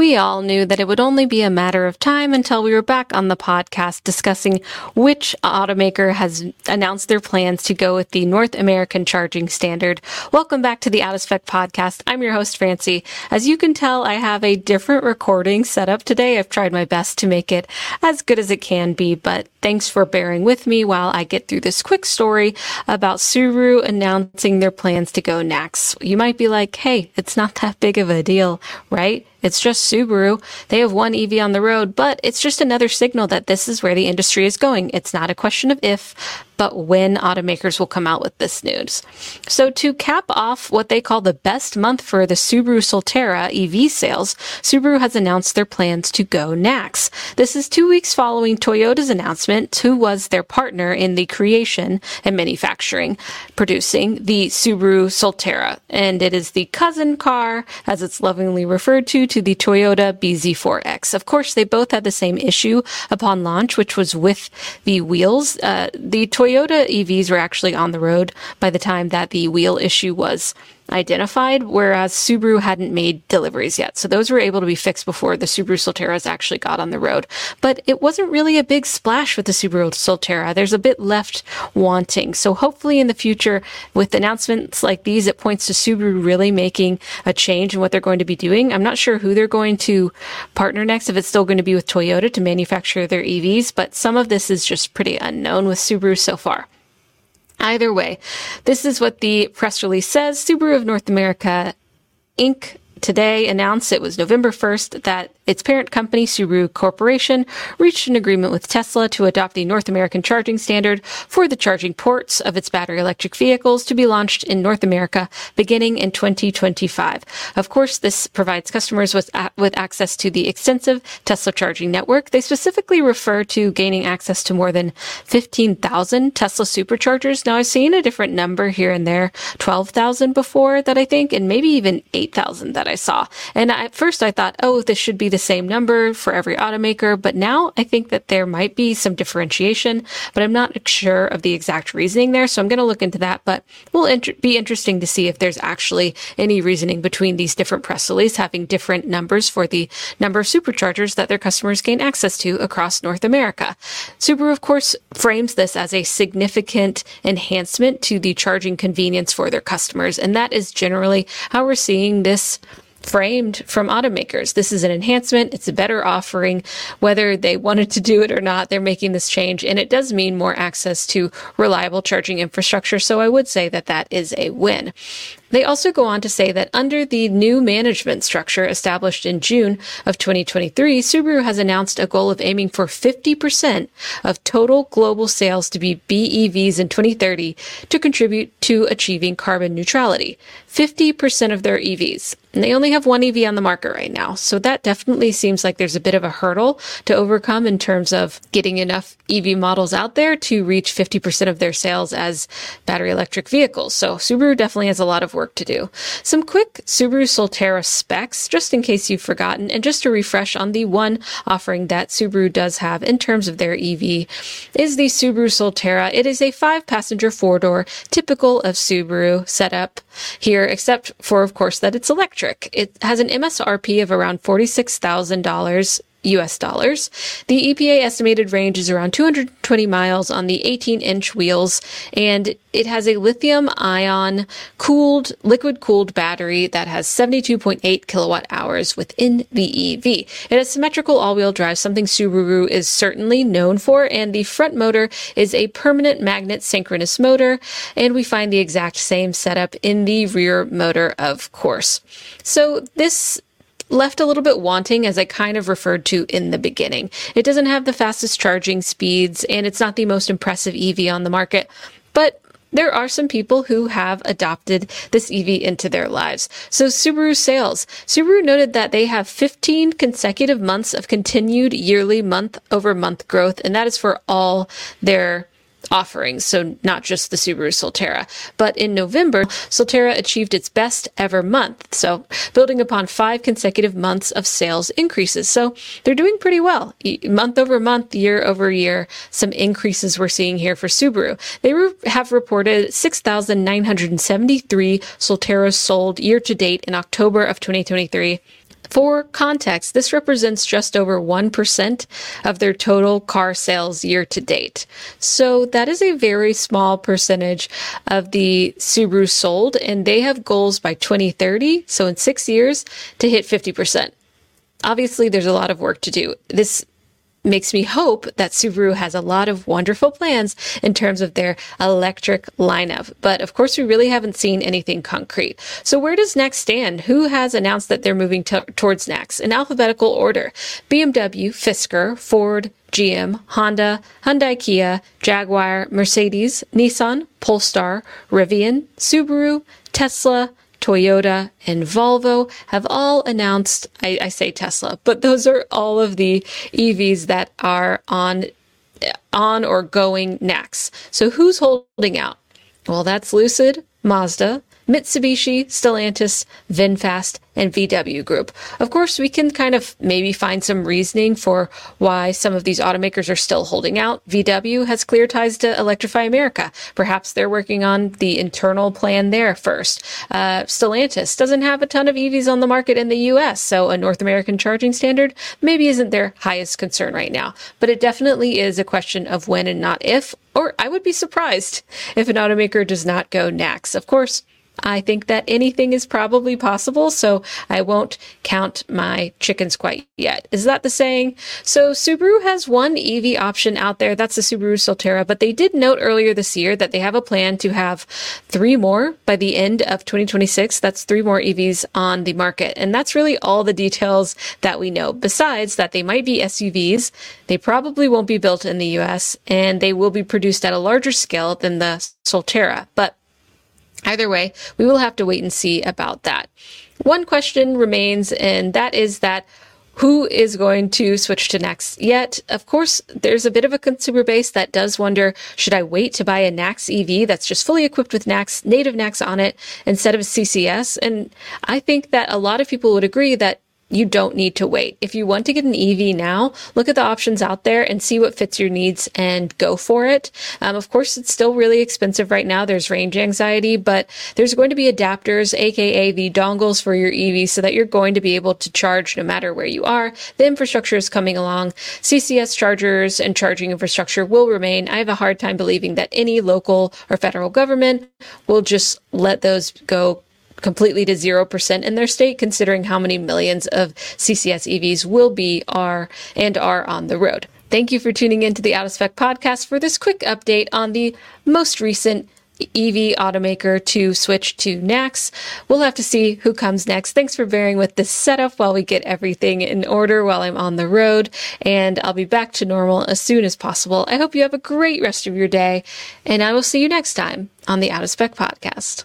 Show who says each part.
Speaker 1: We all knew that it would only be a matter of time until we were back on the podcast discussing which automaker has announced their plans to go with the North American charging standard. Welcome back to the Out of Spec podcast. I'm your host, Francie. As you can tell, I have a different recording set up today. I've tried my best to make it as good as it can be, but thanks for bearing with me while I get through this quick story about Subaru announcing their plans to go NACS. You might be like, hey, it's not that big of a deal, right? It's just Subaru. They have one EV on the road, but it's just another signal that this is where the industry is going. It's not a question of if, but when automakers will come out with this news. So to cap off what they call the best month for the Subaru Solterra EV sales, Subaru has announced their plans to go NACS. This is two weeks following Toyota's announcement, who was their partner in the creation and manufacturing, producing the Subaru Solterra. And it is the cousin car, as it's lovingly referred to, to the Toyota BZ4X. Of course, they both had the same issue upon launch, which was with the wheels. Uh, the Toyota EVs were actually on the road by the time that the wheel issue was identified, whereas Subaru hadn't made deliveries yet. So those were able to be fixed before the Subaru Solterras actually got on the road. But it wasn't really a big splash with the Subaru Solterra. There's a bit left wanting. So hopefully in the future, with announcements like these, it points to Subaru really making a change in what they're going to be doing. I'm not sure who they're going to partner next, if it's still going to be with Toyota to manufacture their EVs, but some of this is just pretty unknown with Subaru so far. Either way, this is what the press release says. Subaru of North America Inc. today announced it was November 1st that its parent company, Subaru Corporation, reached an agreement with Tesla to adopt the North American charging standard for the charging ports of its battery electric vehicles to be launched in North America beginning in 2025. Of course, this provides customers with, with access to the extensive Tesla charging network. They specifically refer to gaining access to more than 15,000 Tesla superchargers. Now, I've seen a different number here and there, 12,000 before that I think, and maybe even 8,000 that I saw. And at first I thought, oh, this should be the same number for every automaker, but now I think that there might be some differentiation, but I'm not sure of the exact reasoning there. So I'm going to look into that, but will inter- be interesting to see if there's actually any reasoning between these different press releases having different numbers for the number of superchargers that their customers gain access to across North America. Subaru, of course, frames this as a significant enhancement to the charging convenience for their customers. And that is generally how we're seeing this framed from automakers. This is an enhancement. It's a better offering. Whether they wanted to do it or not, they're making this change. And it does mean more access to reliable charging infrastructure. So I would say that that is a win. They also go on to say that under the new management structure established in June of 2023, Subaru has announced a goal of aiming for 50% of total global sales to be BEVs in 2030 to contribute to achieving carbon neutrality. 50% of their EVs. And they only have one EV on the market right now. So that definitely seems like there's a bit of a hurdle to overcome in terms of getting enough EV models out there to reach 50% of their sales as battery electric vehicles. So Subaru definitely has a lot of work to do. Some quick Subaru Solterra specs, just in case you've forgotten, and just to refresh on the one offering that Subaru does have in terms of their EV is the Subaru Solterra. It is a five passenger four door, typical of Subaru setup here, except for, of course, that it's electric. It has an MSRP of around $46,000 US dollars. The EPA estimated range is around 220 miles on the 18 inch wheels, and it has a lithium ion cooled, liquid cooled battery that has 72.8 kilowatt hours within the EV. It has symmetrical all wheel drive, something Subaru is certainly known for, and the front motor is a permanent magnet synchronous motor, and we find the exact same setup in the rear motor, of course. So this left a little bit wanting, as I kind of referred to in the beginning. It doesn't have the fastest charging speeds, and it's not the most impressive EV on the market, but there are some people who have adopted this EV into their lives. So Subaru sales. Subaru noted that they have 15 consecutive months of continued yearly month over month growth, and that is for all their offerings, so not just the Subaru Solterra. But in November, Solterra achieved its best ever month, so building upon five consecutive months of sales increases. So they're doing pretty well. Month over month, year over year, some increases we're seeing here for Subaru. They re- have reported 6,973 Solterras sold year to date in October of 2023 for context, this represents just over 1% of their total car sales year to date. So that is a very small percentage of the Subaru sold, and they have goals by 2030, so in six years, to hit 50%. Obviously, there's a lot of work to do. This makes me hope that Subaru has a lot of wonderful plans in terms of their electric lineup. But of course, we really haven't seen anything concrete. So where does NACS stand? Who has announced that they're moving to- towards NACS? In alphabetical order, BMW, Fisker, Ford, GM, Honda, Hyundai Kia, Jaguar, Mercedes, Nissan, Polestar, Rivian, Subaru, Tesla, Toyota, and Volvo have all announced, I, I, say Tesla, but those are all of the EVs that are on, on or going NACS. So who's holding out? Well, that's Lucid, Mazda, Mitsubishi, Stellantis, VinFast, and VW Group. Of course, we can kind of maybe find some reasoning for why some of these automakers are still holding out. VW has clear ties to Electrify America. Perhaps they're working on the internal plan there first. Uh, Stellantis doesn't have a ton of EVs on the market in the US, so a North American charging standard maybe isn't their highest concern right now. But it definitely is a question of when and not if, or I would be surprised if an automaker does not go NACS. Of course, I think that anything is probably possible, so I won't count my chickens quite yet. Is that the saying? So Subaru has one EV option out there. That's the Subaru Solterra, but they did note earlier this year that they have a plan to have three more by the end of 2026. That's three more EVs on the market. And that's really all the details that we know. Besides that they might be SUVs, they probably won't be built in the US, and they will be produced at a larger scale than the Solterra. But Either way, we will have to wait and see about that. One question remains, and that is that who is going to switch to NACS? Yet, of course, there's a bit of a consumer base that does wonder, should I wait to buy a NACS EV that's just fully equipped with NACS, native NACS on it, instead of CCS? And I think that a lot of people would agree that you don't need to wait. If you want to get an EV now, look at the options out there and see what fits your needs and go for it. Um, of course, it's still really expensive right now. There's range anxiety, but there's going to be adapters, aka the dongles for your EV so that you're going to be able to charge no matter where you are. The infrastructure is coming along. CCS chargers and charging infrastructure will remain. I have a hard time believing that any local or federal government will just let those go completely to 0% in their state, considering how many millions of CCS EVs will be, are, and are on the road. Thank you for tuning in to the Out of Spec podcast for this quick update on the most recent EV automaker to switch to NACS. We'll have to see who comes next. Thanks for bearing with this setup while we get everything in order while I'm on the road, and I'll be back to normal as soon as possible. I hope you have a great rest of your day, and I will see you next time on the Out of Spec podcast.